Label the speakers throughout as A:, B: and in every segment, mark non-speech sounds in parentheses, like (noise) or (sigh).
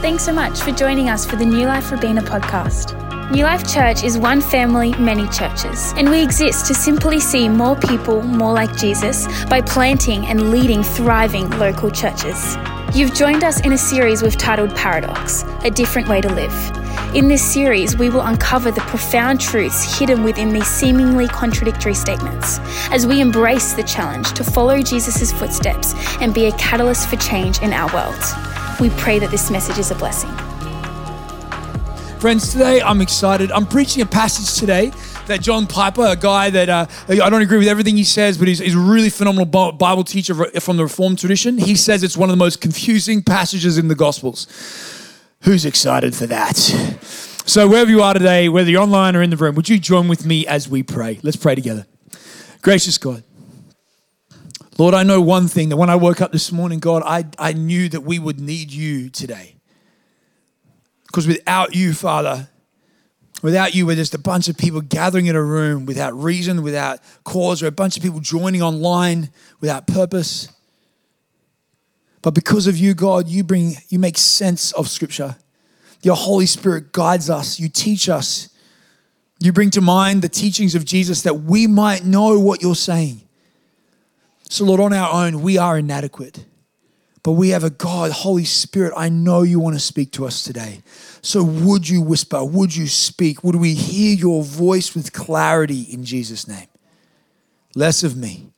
A: Thanks so much for joining us for the New Life Robina podcast. New Life Church is one family, many churches, and we exist to simply see more people more like Jesus by planting and leading thriving local churches. You've joined us in a series we've titled Paradox A Different Way to Live. In this series, we will uncover the profound truths hidden within these seemingly contradictory statements as we embrace the challenge to follow Jesus' footsteps and be a catalyst for change in our world. We pray that this message is a blessing.
B: Friends, today I'm excited. I'm preaching a passage today that John Piper, a guy that uh, I don't agree with everything he says, but he's, he's a really phenomenal Bible teacher from the Reformed tradition. He says it's one of the most confusing passages in the Gospels. Who's excited for that? So, wherever you are today, whether you're online or in the room, would you join with me as we pray? Let's pray together. Gracious God, Lord, I know one thing that when I woke up this morning, God, I, I knew that we would need you today. Because without you, Father, without you, we're just a bunch of people gathering in a room without reason, without cause, or a bunch of people joining online without purpose. But because of you, God, you bring, you make sense of Scripture. Your Holy Spirit guides us, you teach us, you bring to mind the teachings of Jesus that we might know what you're saying. So, Lord, on our own, we are inadequate. But we have a God, Holy Spirit, I know you want to speak to us today. So would you whisper? Would you speak? Would we hear your voice with clarity in Jesus' name? Less of me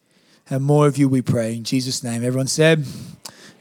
B: and more of you, we pray. In Jesus' name. Everyone said,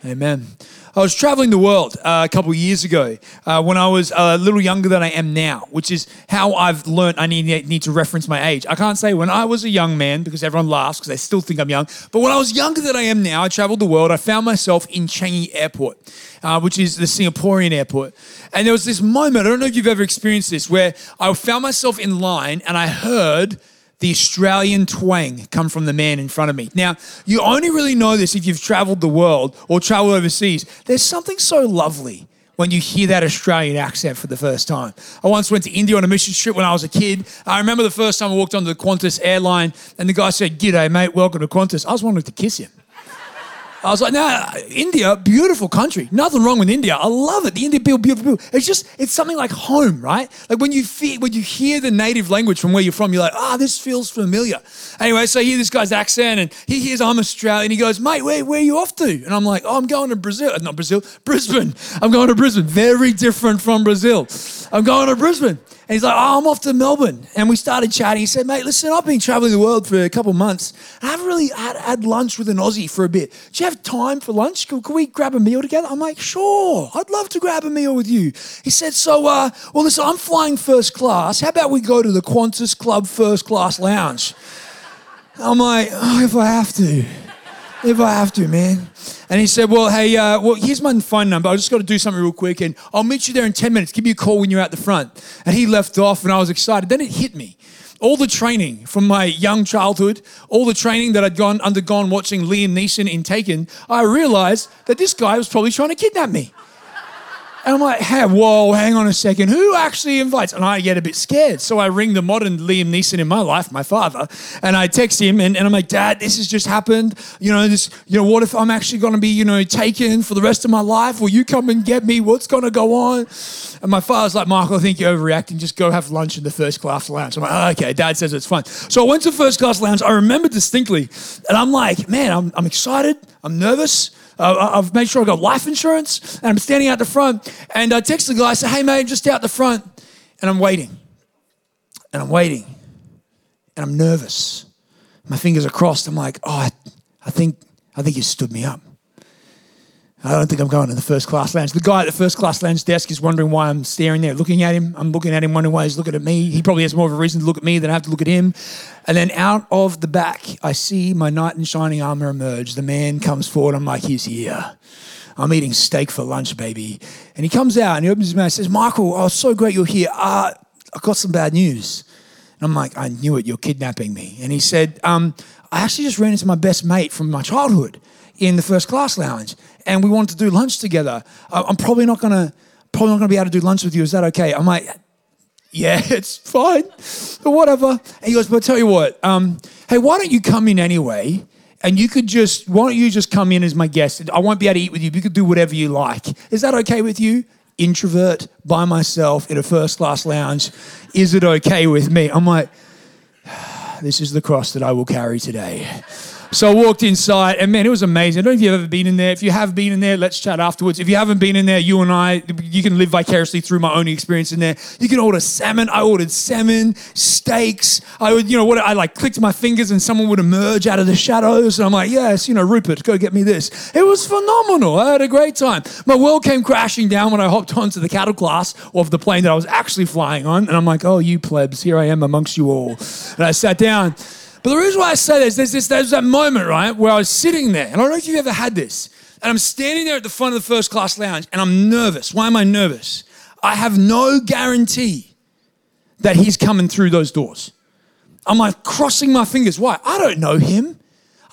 B: Amen. I was traveling the world uh, a couple of years ago uh, when I was a little younger than I am now, which is how I've learned I need, need to reference my age. I can't say when I was a young man because everyone laughs because they still think I'm young. But when I was younger than I am now, I traveled the world. I found myself in Changi Airport, uh, which is the Singaporean airport. And there was this moment, I don't know if you've ever experienced this, where I found myself in line and I heard the Australian twang come from the man in front of me. Now, you only really know this if you've traveled the world or traveled overseas. There's something so lovely when you hear that Australian accent for the first time. I once went to India on a mission trip when I was a kid. I remember the first time I walked onto the Qantas airline and the guy said, G'day, mate, welcome to Qantas. I was wanting to kiss him. I was like, nah, India, beautiful country. Nothing wrong with India. I love it. The Indian people, beautiful people. It's just, it's something like home, right? Like when you feel, when you hear the native language from where you're from, you're like, ah, oh, this feels familiar. Anyway, so I hear this guy's accent and he hears I'm Australian. He goes, mate, where, where are you off to? And I'm like, oh, I'm going to Brazil. Not Brazil, Brisbane. I'm going to Brisbane. Very different from Brazil. I'm going to Brisbane. And he's like, oh, I'm off to Melbourne. And we started chatting. He said, mate, listen, I've been traveling the world for a couple months. I haven't really had, had lunch with an Aussie for a bit. Do you have time for lunch? Can, can, we grab a meal together? I'm like, sure, I'd love to grab a meal with you. He said, so, uh, well, listen, I'm flying first class. How about we go to the Qantas Club first class lounge? I'm like, oh, if I have to if I have to, man. And he said, Well, hey, uh, well, here's my phone number. I just got to do something real quick and I'll meet you there in 10 minutes. Give me a call when you're at the front. And he left off and I was excited. Then it hit me. All the training from my young childhood, all the training that I'd gone undergone watching Liam Neeson in Taken, I realized that this guy was probably trying to kidnap me. And I'm like, hey, whoa, hang on a second. Who actually invites? And I get a bit scared. So I ring the modern Liam Neeson in my life, my father, and I text him and, and I'm like, Dad, this has just happened. You know, this, you know, what if I'm actually gonna be, you know, taken for the rest of my life? Will you come and get me? What's gonna go on? And my father's like, Michael, I think you're overreacting. Just go have lunch in the first class lounge. I'm like, oh, okay, dad says it's fine. So I went to first class lounge. I remember distinctly. And I'm like, man, I'm, I'm excited. I'm nervous. Uh, I've made sure I got life insurance, and I'm standing out the front. And I text the guy, I say, "Hey, mate, just out the front," and I'm waiting, and I'm waiting, and I'm nervous. My fingers are crossed. I'm like, "Oh, I, I think, I think you stood me up." I don't think I'm going to the first class lounge. The guy at the first class lounge desk is wondering why I'm staring there, looking at him. I'm looking at him, wondering why he's looking at me. He probably has more of a reason to look at me than I have to look at him. And then out of the back, I see my knight in shining armor emerge. The man comes forward. I'm like, he's here. I'm eating steak for lunch, baby. And he comes out and he opens his mouth and says, Michael, oh, so great you're here. Uh, I've got some bad news. And I'm like, I knew it. You're kidnapping me. And he said, um, I actually just ran into my best mate from my childhood in the first class lounge and we want to do lunch together. I'm probably not gonna probably not gonna be able to do lunch with you. Is that okay? I'm like, (laughs) yeah, it's fine, but whatever. And he goes, but I'll tell you what, um, hey, why don't you come in anyway? And you could just, why don't you just come in as my guest? I won't be able to eat with you. But You could do whatever you like. Is that okay with you? introvert by myself in a first class lounge. Is it okay with me? I'm like, (sighs) this is the cross that I will carry today. So I walked inside, and man, it was amazing. I don't know if you've ever been in there. If you have been in there, let's chat afterwards. If you haven't been in there, you and I, you can live vicariously through my own experience in there. You can order salmon. I ordered salmon, steaks. I would, you know, what I like clicked my fingers, and someone would emerge out of the shadows, and I'm like, yes, you know, Rupert, go get me this. It was phenomenal. I had a great time. My world came crashing down when I hopped onto the cattle class of the plane that I was actually flying on, and I'm like, oh, you plebs, here I am amongst you all. And I sat down. But the reason why I say this, there's this, there's that moment, right, where I was sitting there, and I don't know if you've ever had this, and I'm standing there at the front of the first class lounge, and I'm nervous. Why am I nervous? I have no guarantee that he's coming through those doors. I'm like crossing my fingers. Why? I don't know him.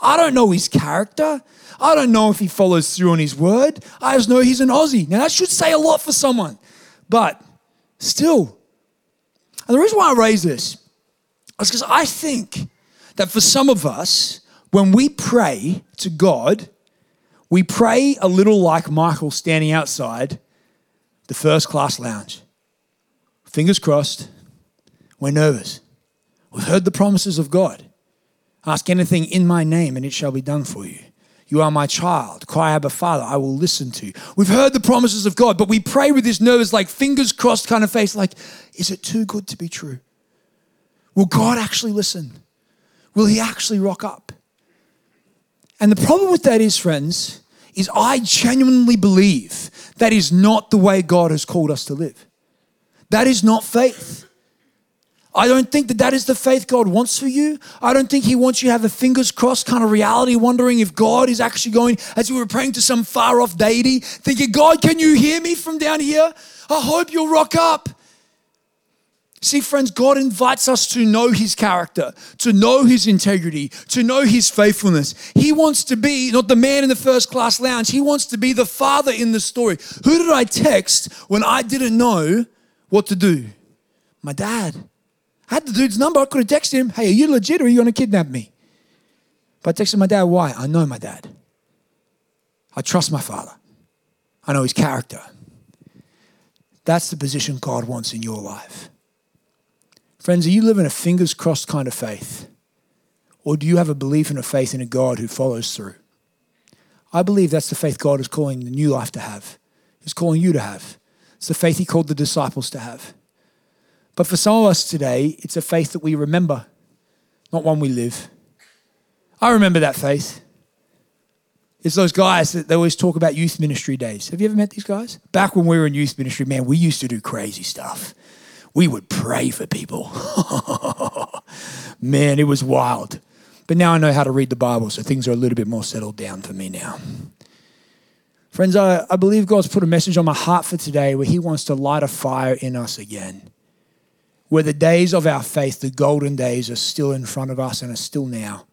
B: I don't know his character. I don't know if he follows through on his word. I just know he's an Aussie. Now, that should say a lot for someone, but still. And the reason why I raise this is because I think that for some of us, when we pray to God, we pray a little like Michael standing outside the first class lounge. Fingers crossed, we're nervous. We've heard the promises of God. Ask anything in my name and it shall be done for you. You are my child. Cry, Abba, Father. I will listen to you. We've heard the promises of God, but we pray with this nervous, like fingers crossed kind of face, like, is it too good to be true? Will God actually listen? Will he actually rock up? And the problem with that is, friends, is I genuinely believe that is not the way God has called us to live. That is not faith. I don't think that that is the faith God wants for you. I don't think He wants you to have a fingers crossed kind of reality, wondering if God is actually going, as you were praying to some far off deity, thinking, God, can you hear me from down here? I hope you'll rock up. See, friends, God invites us to know His character, to know His integrity, to know His faithfulness. He wants to be not the man in the first class lounge, He wants to be the father in the story. Who did I text when I didn't know what to do? My dad. I had the dude's number. I could have texted him, hey, are you legit or are you going to kidnap me? But I texted my dad, why? I know my dad. I trust my father. I know his character. That's the position God wants in your life. Friends, are you living a fingers crossed kind of faith? Or do you have a belief and a faith in a God who follows through? I believe that's the faith God is calling the new life to have. He's calling you to have. It's the faith He called the disciples to have. But for some of us today, it's a faith that we remember, not one we live. I remember that faith. It's those guys that they always talk about youth ministry days. Have you ever met these guys? Back when we were in youth ministry, man, we used to do crazy stuff we would pray for people. (laughs) Man, it was wild. But now I know how to read the Bible, so things are a little bit more settled down for me now. Friends, I, I believe God's put a message on my heart for today where He wants to light a fire in us again. Where the days of our faith, the golden days, are still in front of us and are still now.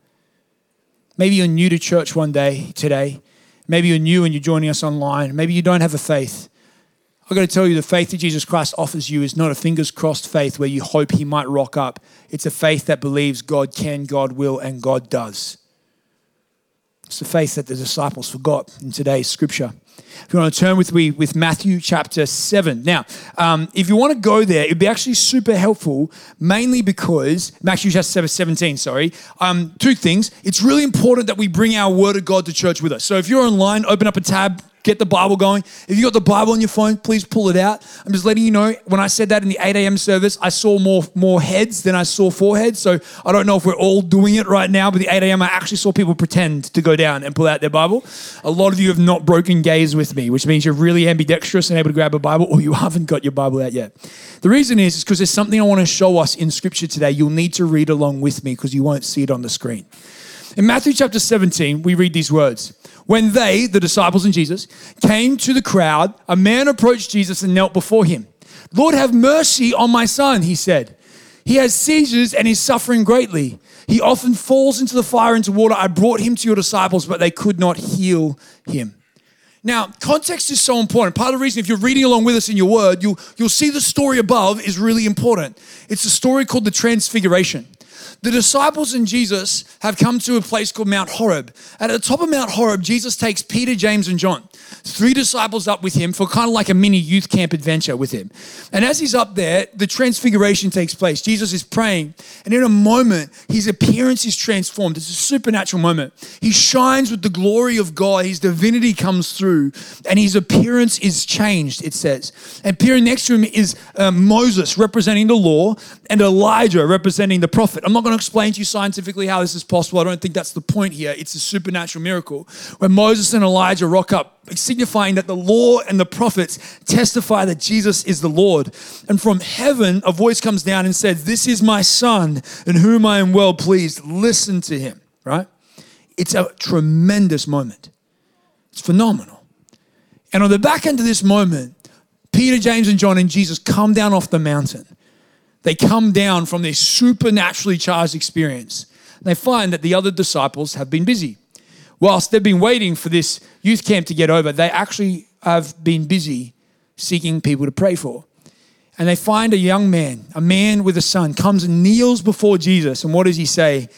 B: Maybe you're new to church one day today. Maybe you're new and you're joining us online. Maybe you don't have a faith. I've got to tell you, the faith that Jesus Christ offers you is not a fingers crossed faith where you hope he might rock up. It's a faith that believes God can, God will, and God does. It's the faith that the disciples forgot in today's scripture. If you want to turn with me with Matthew chapter 7. Now, um, if you want to go there, it'd be actually super helpful, mainly because, Matthew chapter 17, sorry. Um, two things. It's really important that we bring our word of God to church with us. So if you're online, open up a tab, get the Bible going. If you got the Bible on your phone, please pull it out. I'm just letting you know when I said that in the 8 a.m. service, I saw more more heads than I saw foreheads. So I don't know if we're all doing it right now, but the 8 a.m. I actually saw people pretend to go down and pull out their Bible. A lot of you have not broken gaze with me, which means you're really ambidextrous and able to grab a Bible, or you haven't got your Bible out yet. The reason is because there's something I want to show us in Scripture today. You'll need to read along with me because you won't see it on the screen. In Matthew chapter 17, we read these words. When they, the disciples and Jesus, came to the crowd, a man approached Jesus and knelt before him. Lord, have mercy on my son, he said. He has seizures and is suffering greatly. He often falls into the fire into water. I brought him to your disciples, but they could not heal him. Now, context is so important. Part of the reason, if you're reading along with us in your word, you'll, you'll see the story above is really important. It's a story called the Transfiguration. The disciples and Jesus have come to a place called Mount Horeb. At the top of Mount Horeb, Jesus takes Peter, James, and John, three disciples up with him for kind of like a mini youth camp adventure with him. And as he's up there, the transfiguration takes place. Jesus is praying, and in a moment, his appearance is transformed. It's a supernatural moment. He shines with the glory of God, his divinity comes through, and his appearance is changed, it says. And appearing next to him is uh, Moses representing the law, and Elijah representing the prophet. I'm not going to explain to you scientifically how this is possible. I don't think that's the point here. It's a supernatural miracle. When Moses and Elijah rock up, signifying that the law and the prophets testify that Jesus is the Lord. And from heaven, a voice comes down and says, This is my son in whom I am well pleased. Listen to him, right? It's a tremendous moment. It's phenomenal. And on the back end of this moment, Peter, James, and John and Jesus come down off the mountain. They come down from this supernaturally charged experience. They find that the other disciples have been busy. Whilst they've been waiting for this youth camp to get over, they actually have been busy seeking people to pray for. And they find a young man, a man with a son, comes and kneels before Jesus. And what does he say?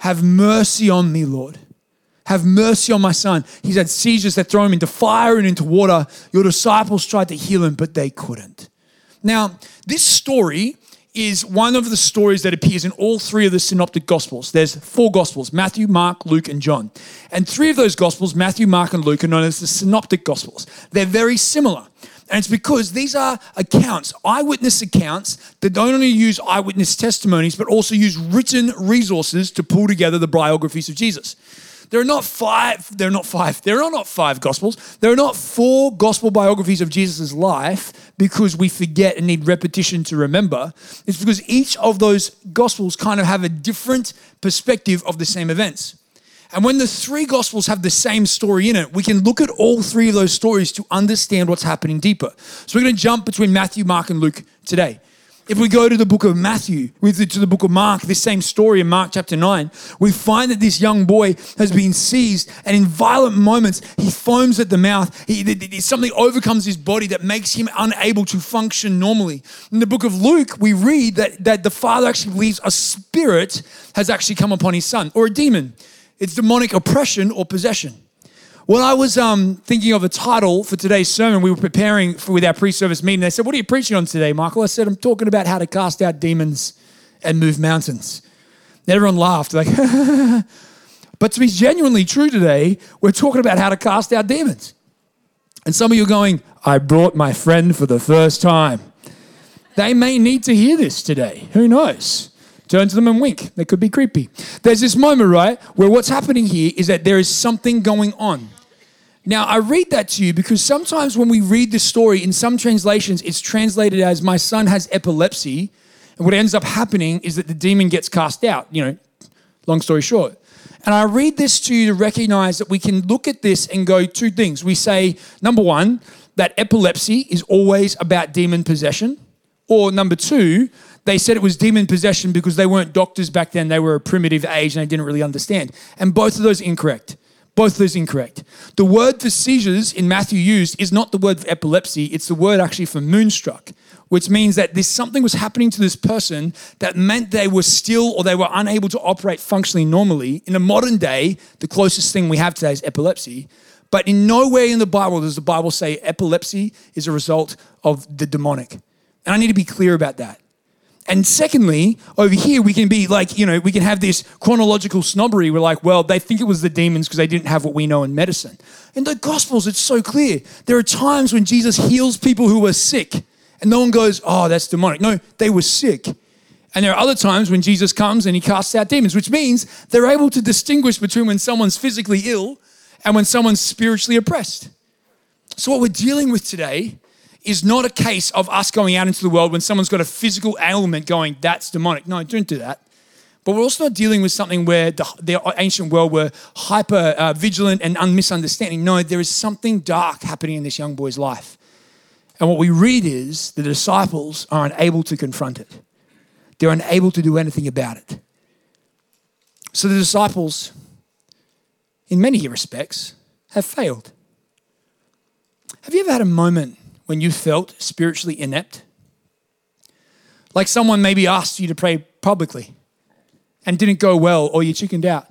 B: Have mercy on me, Lord. Have mercy on my son. He's had seizures that throw him into fire and into water. Your disciples tried to heal him, but they couldn't. Now, this story is one of the stories that appears in all three of the synoptic gospels. There's four gospels Matthew, Mark, Luke, and John. And three of those gospels, Matthew, Mark, and Luke, are known as the synoptic gospels. They're very similar. And it's because these are accounts, eyewitness accounts that don't only use eyewitness testimonies, but also use written resources to pull together the biographies of Jesus. There are not five, there are not five, there are not five gospels. There are not four gospel biographies of Jesus' life because we forget and need repetition to remember. It's because each of those gospels kind of have a different perspective of the same events. And when the three gospels have the same story in it, we can look at all three of those stories to understand what's happening deeper. So we're going to jump between Matthew, Mark, and Luke today. If we go to the book of Matthew, to the book of Mark, this same story in Mark chapter 9, we find that this young boy has been seized, and in violent moments, he foams at the mouth. He, something overcomes his body that makes him unable to function normally. In the book of Luke, we read that, that the father actually believes a spirit has actually come upon his son, or a demon. It's demonic oppression or possession. When I was um, thinking of a title for today's sermon, we were preparing for, with our pre-service meeting. They said, "What are you preaching on today, Michael?" I said, "I'm talking about how to cast out demons and move mountains." And everyone laughed, like, (laughs) but to be genuinely true today, we're talking about how to cast out demons. And some of you are going, "I brought my friend for the first time." They may need to hear this today. Who knows? Turn to them and wink. They could be creepy. There's this moment, right, where what's happening here is that there is something going on. Now, I read that to you because sometimes when we read the story, in some translations, it's translated as my son has epilepsy. And what ends up happening is that the demon gets cast out, you know, long story short. And I read this to you to recognize that we can look at this and go two things. We say, number one, that epilepsy is always about demon possession. Or number two, they said it was demon possession because they weren't doctors back then. They were a primitive age and they didn't really understand. And both of those incorrect. Both of those incorrect. The word for seizures in Matthew used is not the word for epilepsy, it's the word actually for moonstruck, which means that this something was happening to this person that meant they were still or they were unable to operate functionally normally. In a modern day, the closest thing we have today is epilepsy. But in no way in the Bible does the Bible say epilepsy is a result of the demonic. And I need to be clear about that. And secondly, over here, we can be like, you know, we can have this chronological snobbery. We're like, well, they think it was the demons because they didn't have what we know in medicine. In the Gospels, it's so clear. There are times when Jesus heals people who were sick, and no one goes, oh, that's demonic. No, they were sick. And there are other times when Jesus comes and he casts out demons, which means they're able to distinguish between when someone's physically ill and when someone's spiritually oppressed. So, what we're dealing with today is not a case of us going out into the world when someone's got a physical ailment going, that's demonic. No, don't do that. But we're also not dealing with something where the, the ancient world were hyper uh, vigilant and misunderstanding. No, there is something dark happening in this young boy's life. And what we read is the disciples are unable to confront it, they're unable to do anything about it. So the disciples, in many respects, have failed. Have you ever had a moment when you felt spiritually inept? Like someone maybe asked you to pray publicly and didn't go well, or you chickened out.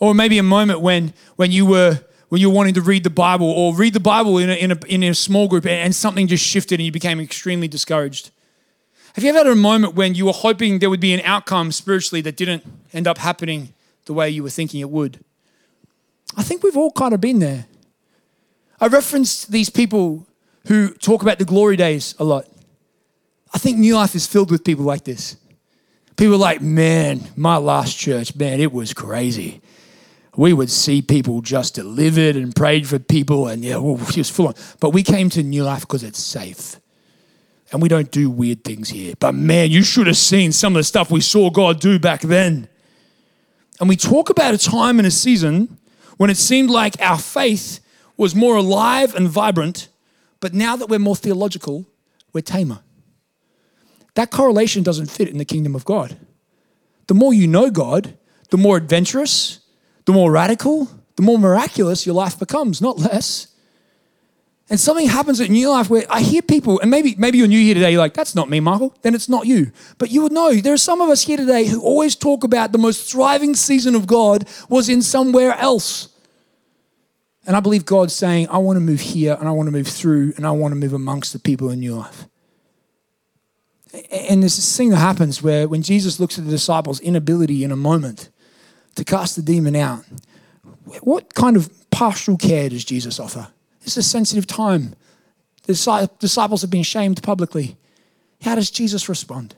B: Or maybe a moment when, when you were when you were wanting to read the Bible or read the Bible in a, in a, in a small group and something just shifted and you became extremely discouraged. Have you ever had a moment when you were hoping there would be an outcome spiritually that didn't end up happening the way you were thinking it would? I think we've all kind of been there. I referenced these people who talk about the glory days a lot. I think New Life is filled with people like this. People like, man, my last church, man, it was crazy we would see people just delivered and prayed for people, and yeah, well, it was full on. But we came to New Life because it's safe. And we don't do weird things here. But man, you should have seen some of the stuff we saw God do back then. And we talk about a time and a season when it seemed like our faith was more alive and vibrant, but now that we're more theological, we're tamer. That correlation doesn't fit in the kingdom of God. The more you know God, the more adventurous, the more radical, the more miraculous your life becomes, not less. And something happens in your life where I hear people, and maybe maybe you're new here today, you're like, that's not me, Michael. Then it's not you. But you would know there are some of us here today who always talk about the most thriving season of God was in somewhere else. And I believe God's saying, I want to move here and I want to move through and I want to move amongst the people in your life. And there's this thing that happens where when Jesus looks at the disciples' inability in a moment, to cast the demon out. What kind of pastoral care does Jesus offer? It's a sensitive time. The disciples have been shamed publicly. How does Jesus respond?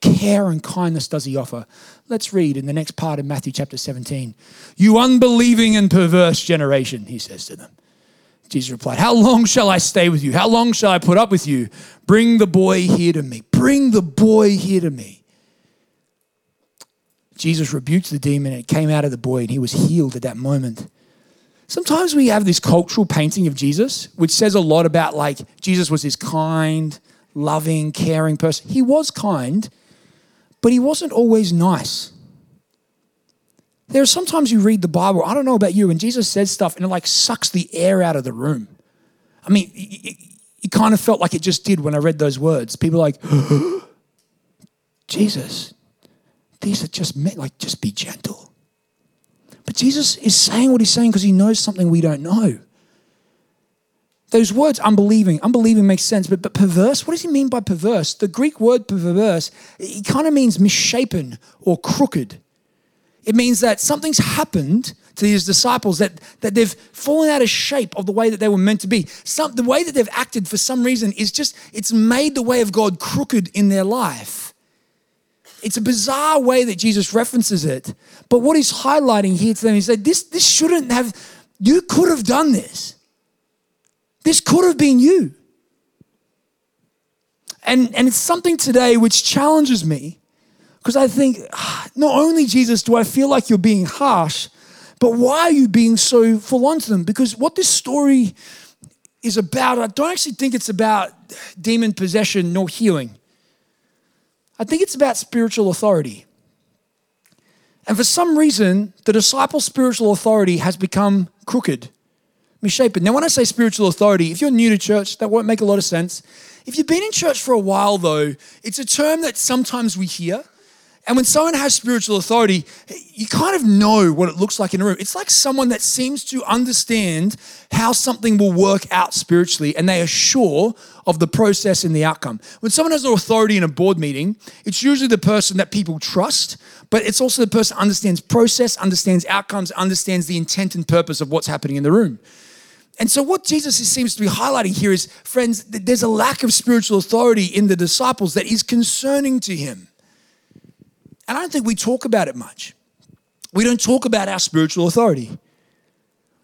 B: Care and kindness does he offer? Let's read in the next part of Matthew chapter 17. You unbelieving and perverse generation, he says to them. Jesus replied, How long shall I stay with you? How long shall I put up with you? Bring the boy here to me. Bring the boy here to me. Jesus rebuked the demon and it came out of the boy and he was healed at that moment. Sometimes we have this cultural painting of Jesus, which says a lot about like Jesus was this kind, loving, caring person. He was kind, but he wasn't always nice. There are sometimes you read the Bible, I don't know about you, and Jesus says stuff and it like sucks the air out of the room. I mean, it, it kind of felt like it just did when I read those words. People like, (gasps) Jesus, these are just like just be gentle. But Jesus is saying what he's saying because he knows something we don't know. Those words, unbelieving, unbelieving makes sense, but, but perverse, what does he mean by perverse? The Greek word perverse, it kind of means misshapen or crooked. It means that something's happened to these disciples that, that they've fallen out of shape of the way that they were meant to be. Some, the way that they've acted for some reason is just, it's made the way of God crooked in their life. It's a bizarre way that Jesus references it. But what he's highlighting here to them is that this, this shouldn't have, you could have done this. This could have been you. And, and it's something today which challenges me because I think ah, not only, Jesus, do I feel like you're being harsh, but why are you being so full on to them? Because what this story is about, I don't actually think it's about demon possession nor healing. I think it's about spiritual authority. And for some reason, the disciples' spiritual authority has become crooked, misshapen. Now, when I say spiritual authority, if you're new to church, that won't make a lot of sense. If you've been in church for a while, though, it's a term that sometimes we hear. And when someone has spiritual authority, you kind of know what it looks like in a room. It's like someone that seems to understand how something will work out spiritually and they are sure of the process and the outcome. When someone has authority in a board meeting, it's usually the person that people trust, but it's also the person understands process, understands outcomes, understands the intent and purpose of what's happening in the room. And so, what Jesus seems to be highlighting here is, friends, there's a lack of spiritual authority in the disciples that is concerning to him. And I don't think we talk about it much. We don't talk about our spiritual authority.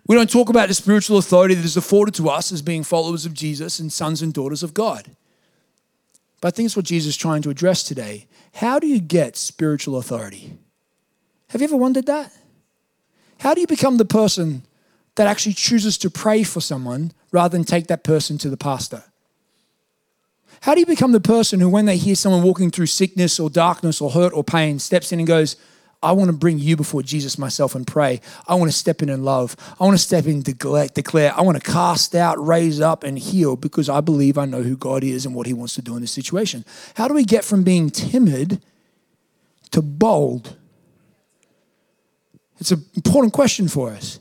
B: We don't talk about the spiritual authority that is afforded to us as being followers of Jesus and sons and daughters of God. But I think it's what Jesus is trying to address today. How do you get spiritual authority? Have you ever wondered that? How do you become the person that actually chooses to pray for someone rather than take that person to the pastor? How do you become the person who, when they hear someone walking through sickness or darkness or hurt or pain, steps in and goes, I want to bring you before Jesus myself and pray. I want to step in and love. I want to step in, declare, declare. I want to cast out, raise up, and heal because I believe I know who God is and what He wants to do in this situation. How do we get from being timid to bold? It's an important question for us.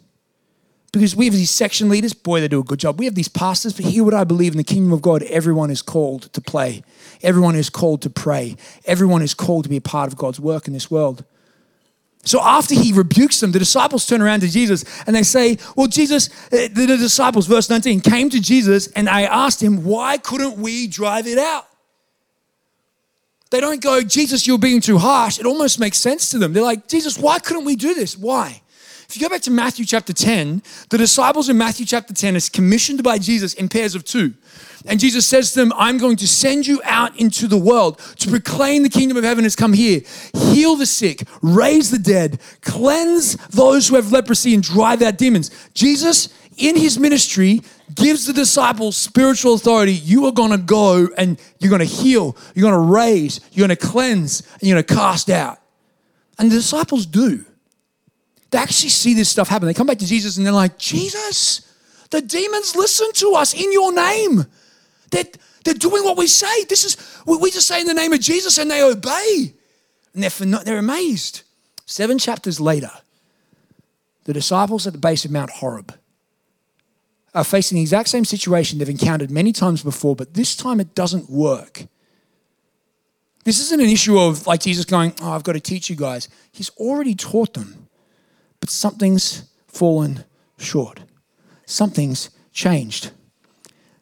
B: Because we have these section leaders, boy, they do a good job. We have these pastors, but hear what I believe in the kingdom of God, everyone is called to play. Everyone is called to pray. Everyone is called to be a part of God's work in this world. So after he rebukes them, the disciples turn around to Jesus and they say, Well, Jesus, uh, the disciples, verse 19, came to Jesus and they asked him, Why couldn't we drive it out? They don't go, Jesus, you're being too harsh. It almost makes sense to them. They're like, Jesus, why couldn't we do this? Why? If you go back to Matthew chapter 10, the disciples in Matthew chapter 10 is commissioned by Jesus in pairs of two. And Jesus says to them, I'm going to send you out into the world to proclaim the kingdom of heaven has come here, heal the sick, raise the dead, cleanse those who have leprosy, and drive out demons. Jesus, in his ministry, gives the disciples spiritual authority. You are going to go and you're going to heal, you're going to raise, you're going to cleanse, and you're going to cast out. And the disciples do. They actually see this stuff happen. They come back to Jesus and they're like, Jesus, the demons listen to us in your name. They're, they're doing what we say. This is, we just say in the name of Jesus and they obey. And they're, they're amazed. Seven chapters later, the disciples at the base of Mount Horeb are facing the exact same situation they've encountered many times before, but this time it doesn't work. This isn't an issue of like Jesus going, Oh, I've got to teach you guys. He's already taught them, but something's fallen short. Something's changed.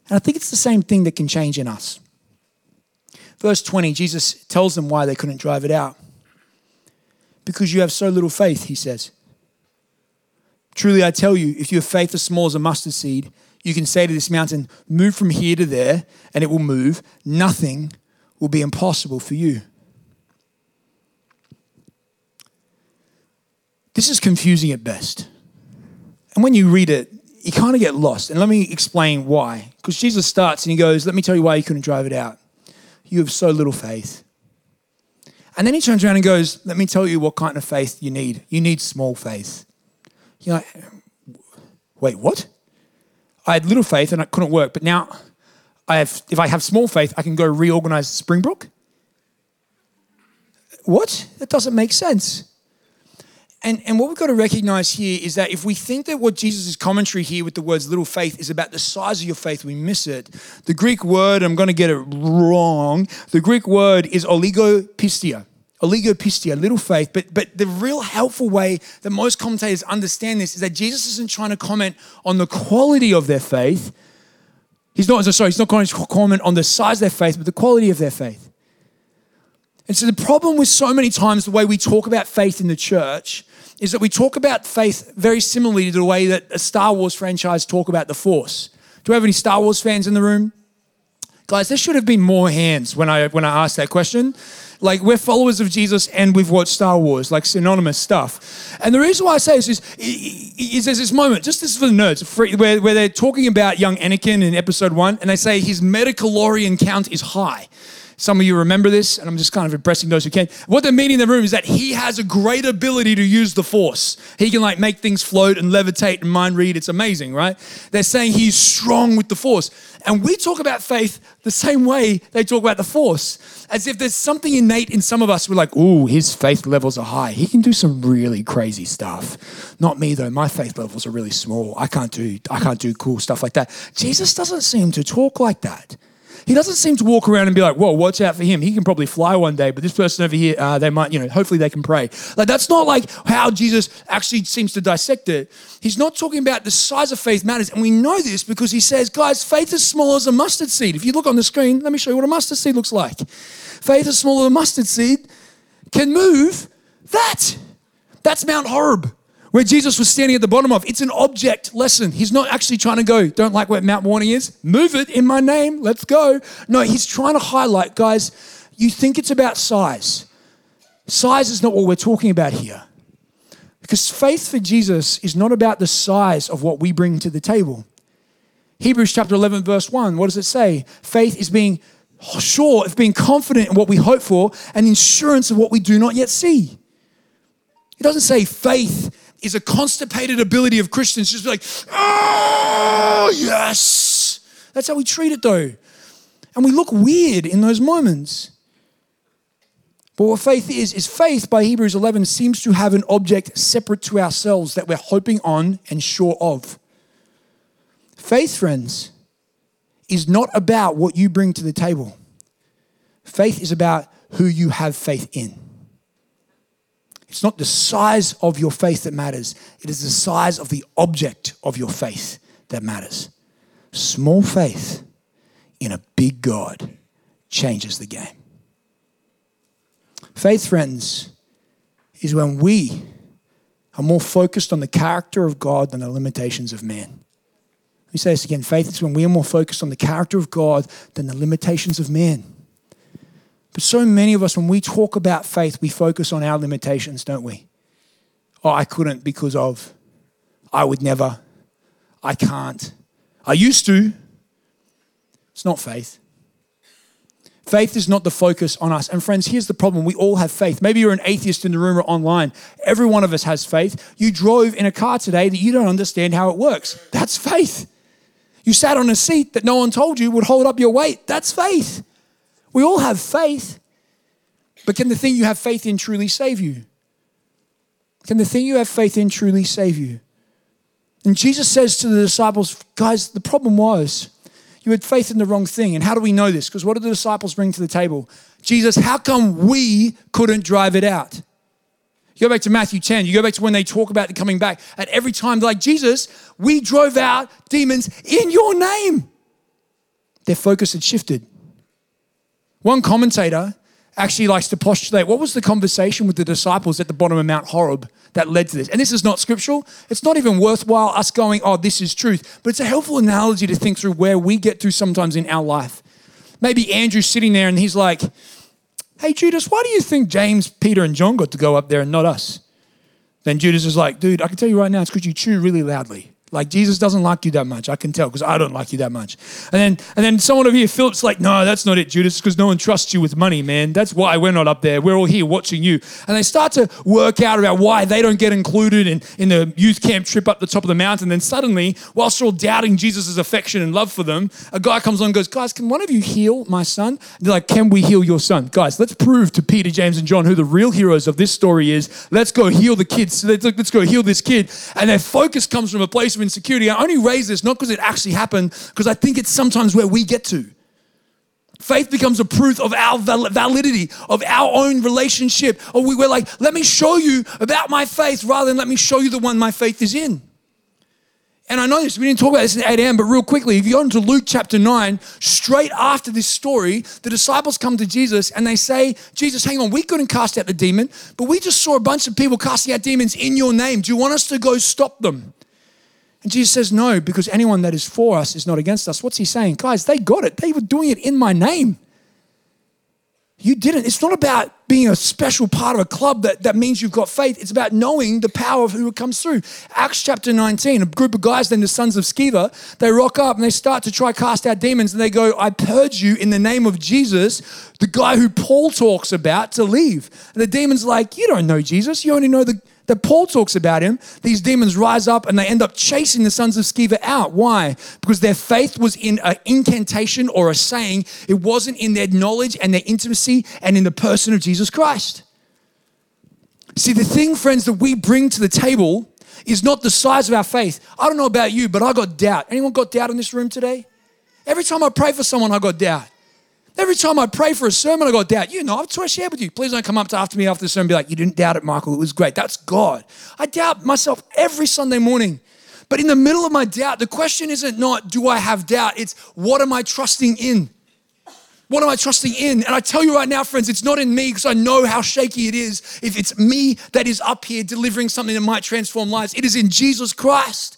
B: And I think it's the same thing that can change in us. Verse 20, Jesus tells them why they couldn't drive it out. Because you have so little faith, he says. Truly, I tell you, if you have faith as small as a mustard seed, you can say to this mountain, Move from here to there, and it will move. Nothing will be impossible for you. This is confusing at best. And when you read it, you kind of get lost. And let me explain why. Because Jesus starts and he goes, Let me tell you why you couldn't drive it out. You have so little faith. And then he turns around and goes, Let me tell you what kind of faith you need. You need small faith. You're like, Wait, what? I had little faith and it couldn't work, but now I have, if I have small faith, I can go reorganize Springbrook? What? That doesn't make sense. And, and what we've got to recognize here is that if we think that what Jesus' commentary here with the words little faith is about the size of your faith, we miss it. The Greek word, I'm going to get it wrong, the Greek word is oligopistia. Oligopistia, little faith. But, but the real helpful way that most commentators understand this is that Jesus isn't trying to comment on the quality of their faith. He's not, sorry, he's not going to comment on the size of their faith, but the quality of their faith. And so the problem with so many times the way we talk about faith in the church is that we talk about faith very similarly to the way that a Star Wars franchise talk about the Force. Do we have any Star Wars fans in the room? Guys, there should have been more hands when I when I asked that question. Like we're followers of Jesus and we've watched Star Wars, like synonymous stuff. And the reason why I say this is, is there's this moment, just this is for the nerds, where, where they're talking about young Anakin in episode one, and they say his midi-chlorian count is high. Some of you remember this, and I'm just kind of impressing those who can. What they're meaning in the room is that he has a great ability to use the force. He can like make things float and levitate and mind read. It's amazing, right? They're saying he's strong with the force. And we talk about faith the same way they talk about the force, as if there's something innate in some of us. We're like, ooh, his faith levels are high. He can do some really crazy stuff. Not me though. My faith levels are really small. I can't do I can't do cool stuff like that. Jesus doesn't seem to talk like that. He doesn't seem to walk around and be like, whoa, watch out for him. He can probably fly one day, but this person over here, uh, they might, you know, hopefully they can pray. Like, that's not like how Jesus actually seems to dissect it. He's not talking about the size of faith matters. And we know this because he says, guys, faith is small as a mustard seed. If you look on the screen, let me show you what a mustard seed looks like. Faith is small as a mustard seed can move that. That's Mount Horeb where Jesus was standing at the bottom of. It's an object lesson. He's not actually trying to go, don't like where Mount Warning is? Move it in my name. Let's go. No, he's trying to highlight, guys, you think it's about size. Size is not what we're talking about here. Because faith for Jesus is not about the size of what we bring to the table. Hebrews chapter 11, verse 1, what does it say? Faith is being sure, of being confident in what we hope for, and insurance of what we do not yet see. It doesn't say faith is a constipated ability of Christians just like, oh, yes. That's how we treat it though. And we look weird in those moments. But what faith is, is faith by Hebrews 11 seems to have an object separate to ourselves that we're hoping on and sure of. Faith, friends, is not about what you bring to the table. Faith is about who you have faith in. It's not the size of your faith that matters, it is the size of the object of your faith that matters. Small faith in a big God changes the game. Faith, friends, is when we are more focused on the character of God than the limitations of man. Let me say this again. Faith is when we are more focused on the character of God than the limitations of man. But so many of us, when we talk about faith, we focus on our limitations, don't we? Oh, I couldn't because of, I would never, I can't, I used to. It's not faith. Faith is not the focus on us. And friends, here's the problem. We all have faith. Maybe you're an atheist in the room or online. Every one of us has faith. You drove in a car today that you don't understand how it works. That's faith. You sat on a seat that no one told you would hold up your weight. That's faith. We all have faith. But can the thing you have faith in truly save you? Can the thing you have faith in truly save you? And Jesus says to the disciples, guys, the problem was you had faith in the wrong thing. And how do we know this? Because what did the disciples bring to the table? Jesus, how come we couldn't drive it out? You go back to Matthew 10, you go back to when they talk about the coming back, At every time they're like, Jesus, we drove out demons in your name. Their focus had shifted. One commentator actually likes to postulate what was the conversation with the disciples at the bottom of Mount Horeb that led to this. And this is not scriptural. It's not even worthwhile us going, oh, this is truth. But it's a helpful analogy to think through where we get to sometimes in our life. Maybe Andrew's sitting there and he's like, hey, Judas, why do you think James, Peter, and John got to go up there and not us? Then Judas is like, dude, I can tell you right now, it's because you chew really loudly. Like Jesus doesn't like you that much. I can tell because I don't like you that much. And then and then someone over here, Philip's like, no, that's not it, Judas, because no one trusts you with money, man. That's why we're not up there. We're all here watching you. And they start to work out about why they don't get included in, in the youth camp trip up the top of the mountain. Then suddenly, whilst they're all doubting Jesus' affection and love for them, a guy comes on and goes, Guys, can one of you heal my son? And they're like, Can we heal your son? Guys, let's prove to Peter, James, and John who the real heroes of this story is. Let's go heal the kids. Let's, let's go heal this kid. And their focus comes from a place of insecurity. I only raise this not because it actually happened, because I think it's sometimes where we get to. Faith becomes a proof of our validity, of our own relationship. Or we, we're like, let me show you about my faith rather than let me show you the one my faith is in. And I know this, we didn't talk about this in 8 a.m., but real quickly, if you go into Luke chapter 9, straight after this story, the disciples come to Jesus and they say, Jesus, hang on, we couldn't cast out the demon, but we just saw a bunch of people casting out demons in your name. Do you want us to go stop them? And Jesus says, No, because anyone that is for us is not against us. What's he saying? Guys, they got it. They were doing it in my name. You didn't. It's not about being a special part of a club that, that means you've got faith. It's about knowing the power of who it comes through. Acts chapter 19, a group of guys, then the sons of Sceva, they rock up and they start to try cast out demons and they go, I purge you in the name of Jesus, the guy who Paul talks about to leave. And the demon's like, You don't know Jesus. You only know the that Paul talks about him, these demons rise up and they end up chasing the sons of Sceva out. Why? Because their faith was in an incantation or a saying, it wasn't in their knowledge and their intimacy and in the person of Jesus Christ. See, the thing, friends, that we bring to the table is not the size of our faith. I don't know about you, but I got doubt. Anyone got doubt in this room today? Every time I pray for someone, I got doubt. Every time I pray for a sermon, I got doubt. You know, I've shared with you. Please don't come up to after me after the sermon and be like, you didn't doubt it, Michael. It was great. That's God. I doubt myself every Sunday morning. But in the middle of my doubt, the question isn't not, do I have doubt? It's, what am I trusting in? What am I trusting in? And I tell you right now, friends, it's not in me because I know how shaky it is. If it's me that is up here delivering something that might transform lives, it is in Jesus Christ.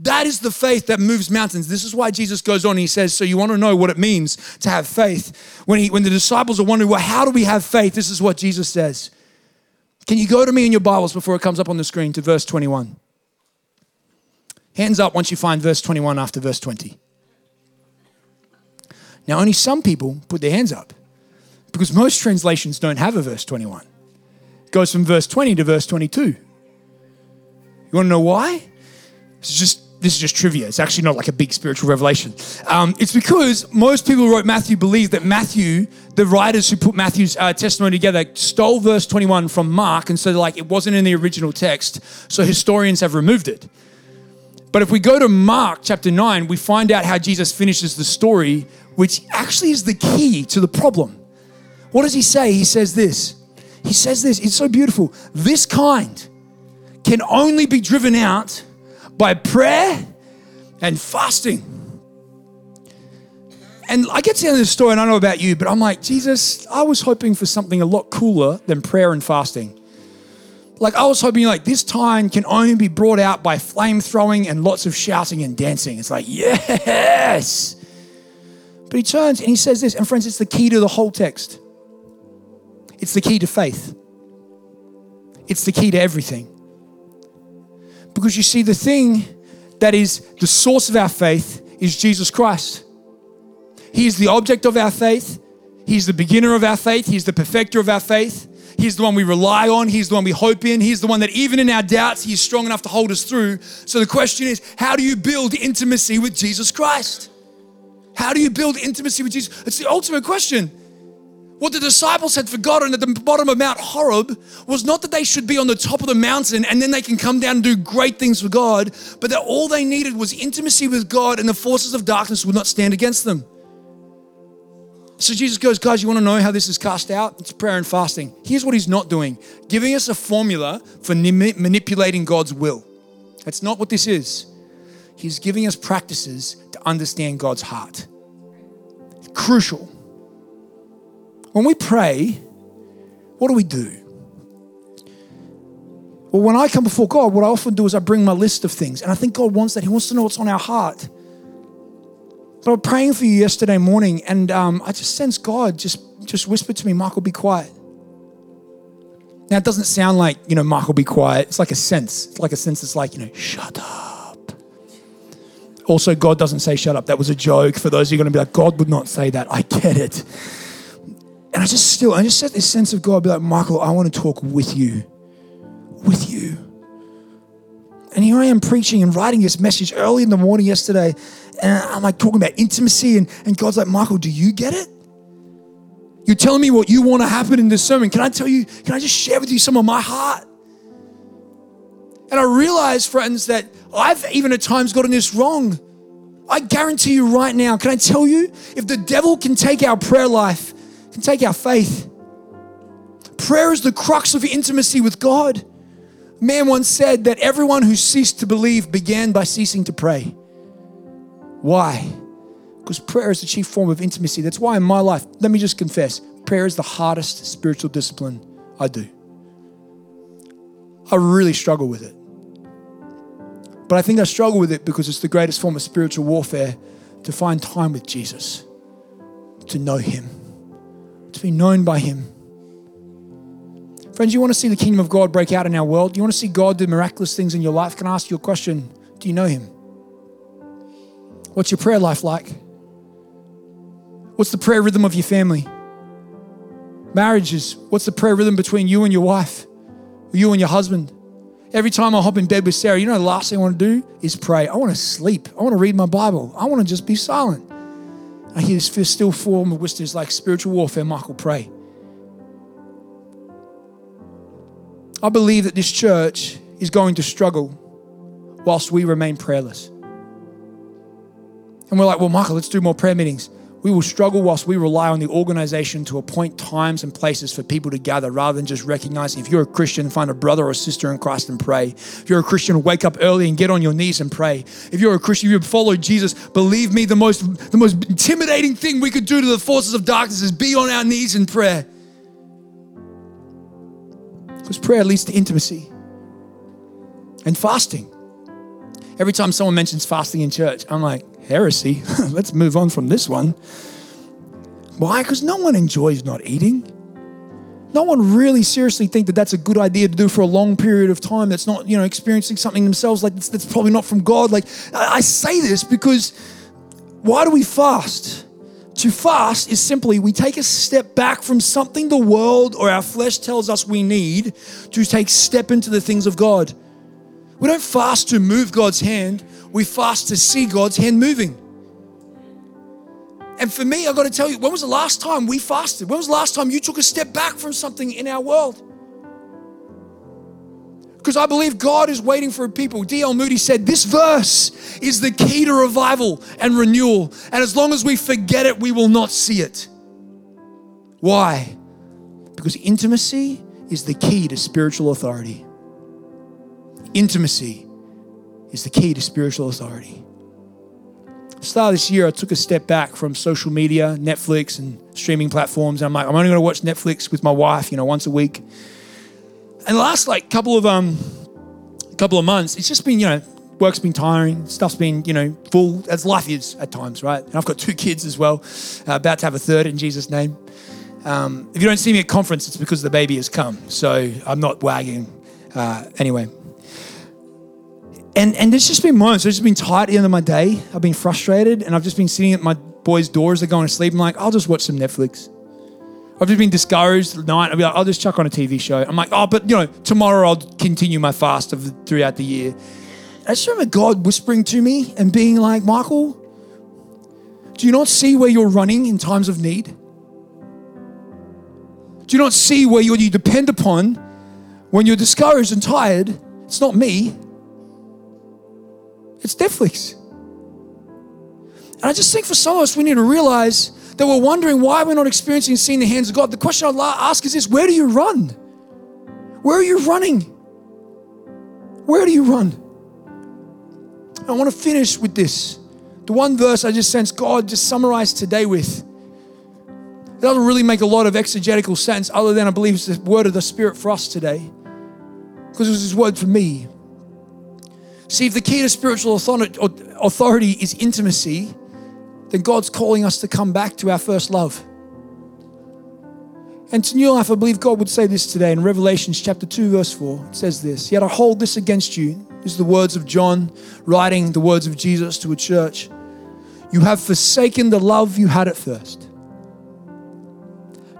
B: That is the faith that moves mountains. This is why Jesus goes on. He says, So you want to know what it means to have faith? When, he, when the disciples are wondering, Well, how do we have faith? This is what Jesus says. Can you go to me in your Bibles before it comes up on the screen to verse 21? Hands up once you find verse 21 after verse 20. Now, only some people put their hands up because most translations don't have a verse 21. It goes from verse 20 to verse 22. You want to know why? It's just this is just trivia. It's actually not like a big spiritual revelation. Um, it's because most people who wrote Matthew believe that Matthew, the writers who put Matthew's uh, testimony together, stole verse 21 from Mark, and so like it wasn't in the original text. So historians have removed it. But if we go to Mark chapter 9, we find out how Jesus finishes the story, which actually is the key to the problem. What does he say? He says this. He says this. It's so beautiful. This kind can only be driven out by prayer and fasting. And I get to the end of the story, and I don't know about you, but I'm like, Jesus, I was hoping for something a lot cooler than prayer and fasting. Like, I was hoping, like, this time can only be brought out by flame throwing and lots of shouting and dancing. It's like, yes. But he turns and he says this, and friends, it's the key to the whole text. It's the key to faith, it's the key to everything. Because you see, the thing that is the source of our faith is Jesus Christ. He is the object of our faith. He's the beginner of our faith. He's the perfecter of our faith. He's the one we rely on. He's the one we hope in. He's the one that, even in our doubts, He's strong enough to hold us through. So the question is how do you build intimacy with Jesus Christ? How do you build intimacy with Jesus? It's the ultimate question. What the disciples had forgotten at the bottom of Mount Horeb was not that they should be on the top of the mountain and then they can come down and do great things for God, but that all they needed was intimacy with God and the forces of darkness would not stand against them. So Jesus goes, Guys, you want to know how this is cast out? It's prayer and fasting. Here's what he's not doing giving us a formula for manipulating God's will. That's not what this is. He's giving us practices to understand God's heart. Crucial. When we pray, what do we do? Well, when I come before God, what I often do is I bring my list of things. And I think God wants that. He wants to know what's on our heart. But I'm praying for you yesterday morning, and um, I just sense God just, just whispered to me, Michael, be quiet. Now, it doesn't sound like, you know, Michael, be quiet. It's like a sense. It's like a sense that's like, you know, shut up. Also, God doesn't say shut up. That was a joke. For those who are going to be like, God would not say that. I get it. And I just still, I just set this sense of God, be like, Michael, I want to talk with you. With you. And here I am preaching and writing this message early in the morning yesterday. And I'm like talking about intimacy. And, and God's like, Michael, do you get it? You're telling me what you want to happen in this sermon. Can I tell you, can I just share with you some of my heart? And I realize, friends, that I've even at times gotten this wrong. I guarantee you right now, can I tell you, if the devil can take our prayer life can take our faith. Prayer is the crux of intimacy with God. Man once said that everyone who ceased to believe began by ceasing to pray. Why? Because prayer is the chief form of intimacy. That's why in my life, let me just confess, prayer is the hardest spiritual discipline I do. I really struggle with it. But I think I struggle with it because it's the greatest form of spiritual warfare to find time with Jesus, to know Him to be known by Him. Friends, you want to see the kingdom of God break out in our world? You want to see God do miraculous things in your life? Can I ask you a question? Do you know Him? What's your prayer life like? What's the prayer rhythm of your family? Marriages, what's the prayer rhythm between you and your wife, you and your husband? Every time I hop in bed with Sarah, you know the last thing I want to do is pray. I want to sleep. I want to read my Bible. I want to just be silent. I hear this still form of whispers like spiritual warfare. Michael, pray. I believe that this church is going to struggle whilst we remain prayerless. And we're like, well, Michael, let's do more prayer meetings. We will struggle whilst we rely on the organization to appoint times and places for people to gather rather than just recognizing if you're a Christian, find a brother or sister in Christ and pray. If you're a Christian, wake up early and get on your knees and pray. If you're a Christian, you follow Jesus, believe me, the most, the most intimidating thing we could do to the forces of darkness is be on our knees in prayer. Because prayer leads to intimacy and fasting. Every time someone mentions fasting in church, I'm like, heresy. (laughs) Let's move on from this one. Why? Because no one enjoys not eating. No one really seriously think that that's a good idea to do for a long period of time. That's not, you know, experiencing something themselves. Like that's, that's probably not from God. Like I, I say this because why do we fast? To fast is simply we take a step back from something the world or our flesh tells us we need to take step into the things of God. We don't fast to move God's hand We fast to see God's hand moving. And for me, I've got to tell you, when was the last time we fasted? When was the last time you took a step back from something in our world? Because I believe God is waiting for people. D.L. Moody said, This verse is the key to revival and renewal. And as long as we forget it, we will not see it. Why? Because intimacy is the key to spiritual authority. Intimacy is the key to spiritual authority. start this year, I took a step back from social media, Netflix, and streaming platforms. I'm like, I'm only going to watch Netflix with my wife, you know, once a week. And the last like couple of um, couple of months, it's just been you know work's been tiring, stuff's been, you know, full, as life is at times, right? And I've got two kids as well, uh, about to have a third in Jesus' name. Um, if you don't see me at conference, it's because the baby has come. So I'm not wagging. Uh, anyway. And, and there's just been moments, there's just been tired at the end of my day. I've been frustrated and I've just been sitting at my boys' doors, they're going to sleep. I'm like, I'll just watch some Netflix. I've just been discouraged at night. I'll be like, I'll just chuck on a TV show. I'm like, oh, but you know, tomorrow I'll continue my fast of, throughout the year. I just remember God whispering to me and being like, Michael, do you not see where you're running in times of need? Do you not see where you depend upon when you're discouraged and tired? It's not me, it's Netflix. And I just think for some of us, we need to realize that we're wondering why we're not experiencing seeing the hands of God. The question I'd ask is this where do you run? Where are you running? Where do you run? I want to finish with this. The one verse I just sense God just summarized today with. It doesn't really make a lot of exegetical sense other than I believe it's the word of the Spirit for us today. Because it was His word for me. See, if the key to spiritual authority is intimacy, then God's calling us to come back to our first love. And to New Life, I believe God would say this today in Revelations chapter 2, verse 4. It says this Yet I hold this against you. This is the words of John writing the words of Jesus to a church. You have forsaken the love you had at first.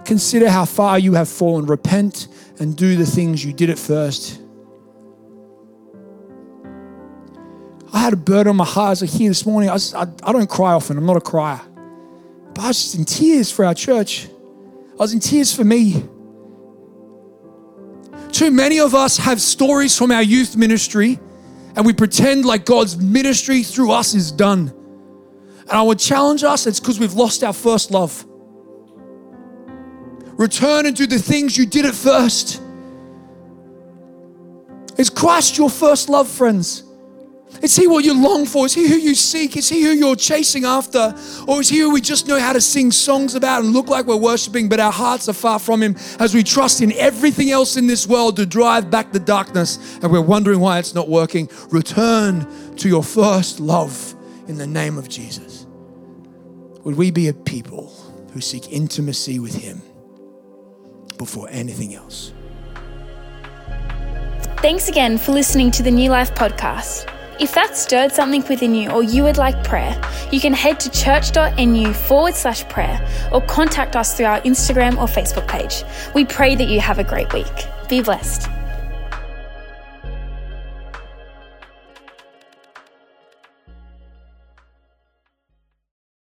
B: Consider how far you have fallen. Repent and do the things you did at first. I had a burden on my heart as I here this morning. I, was, I, I don't cry often, I'm not a crier. But I was just in tears for our church. I was in tears for me. Too many of us have stories from our youth ministry and we pretend like God's ministry through us is done. And I would challenge us, it's because we've lost our first love. Return and do the things you did at first. Is Christ your first love, friends? Is He what you long for? Is He who you seek? Is He who you're chasing after? Or is He who we just know how to sing songs about and look like we're worshiping, but our hearts are far from Him as we trust in everything else in this world to drive back the darkness and we're wondering why it's not working? Return to your first love in the name of Jesus. Would we be a people who seek intimacy with Him before anything else?
A: Thanks again for listening to the New Life podcast. If that stirred something within you or you would like prayer, you can head to church.nu forward slash prayer or contact us through our Instagram or Facebook page. We pray that you have a great week. Be blessed.